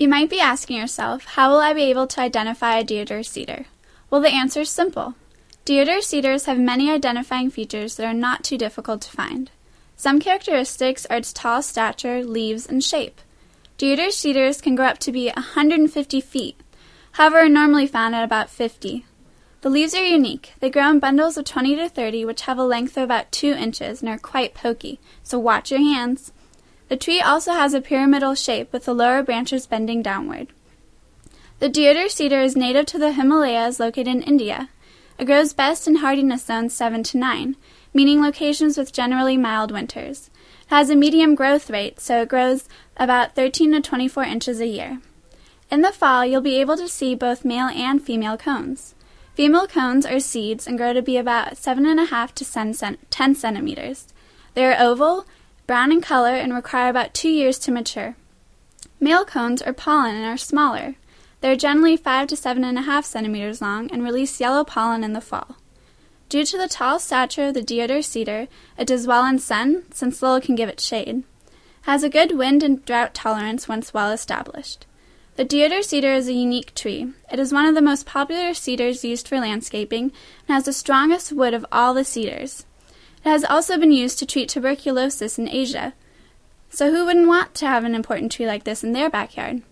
You might be asking yourself, how will I be able to identify a deodar cedar? Well, the answer is simple. Deodar cedars have many identifying features that are not too difficult to find. Some characteristics are its tall stature, leaves, and shape. Deodar cedars can grow up to be 150 feet, however, are normally found at about 50. The leaves are unique. They grow in bundles of 20 to 30, which have a length of about 2 inches and are quite pokey, so watch your hands. The tree also has a pyramidal shape with the lower branches bending downward. The deodar cedar is native to the Himalayas located in India. It grows best in hardiness zones 7 to 9, meaning locations with generally mild winters. It has a medium growth rate, so it grows about 13 to 24 inches a year. In the fall, you'll be able to see both male and female cones. Female cones are seeds and grow to be about 7.5 to 10 centimeters. They are oval, brown in color, and require about two years to mature. Male cones are pollen and are smaller. They are generally 5 to 7.5 centimeters long and release yellow pollen in the fall. Due to the tall stature of the deodar cedar, it does well in sun, since little can give it shade. Has a good wind and drought tolerance once well established. The deodar cedar is a unique tree. It is one of the most popular cedars used for landscaping and has the strongest wood of all the cedars. It has also been used to treat tuberculosis in Asia. So who wouldn't want to have an important tree like this in their backyard?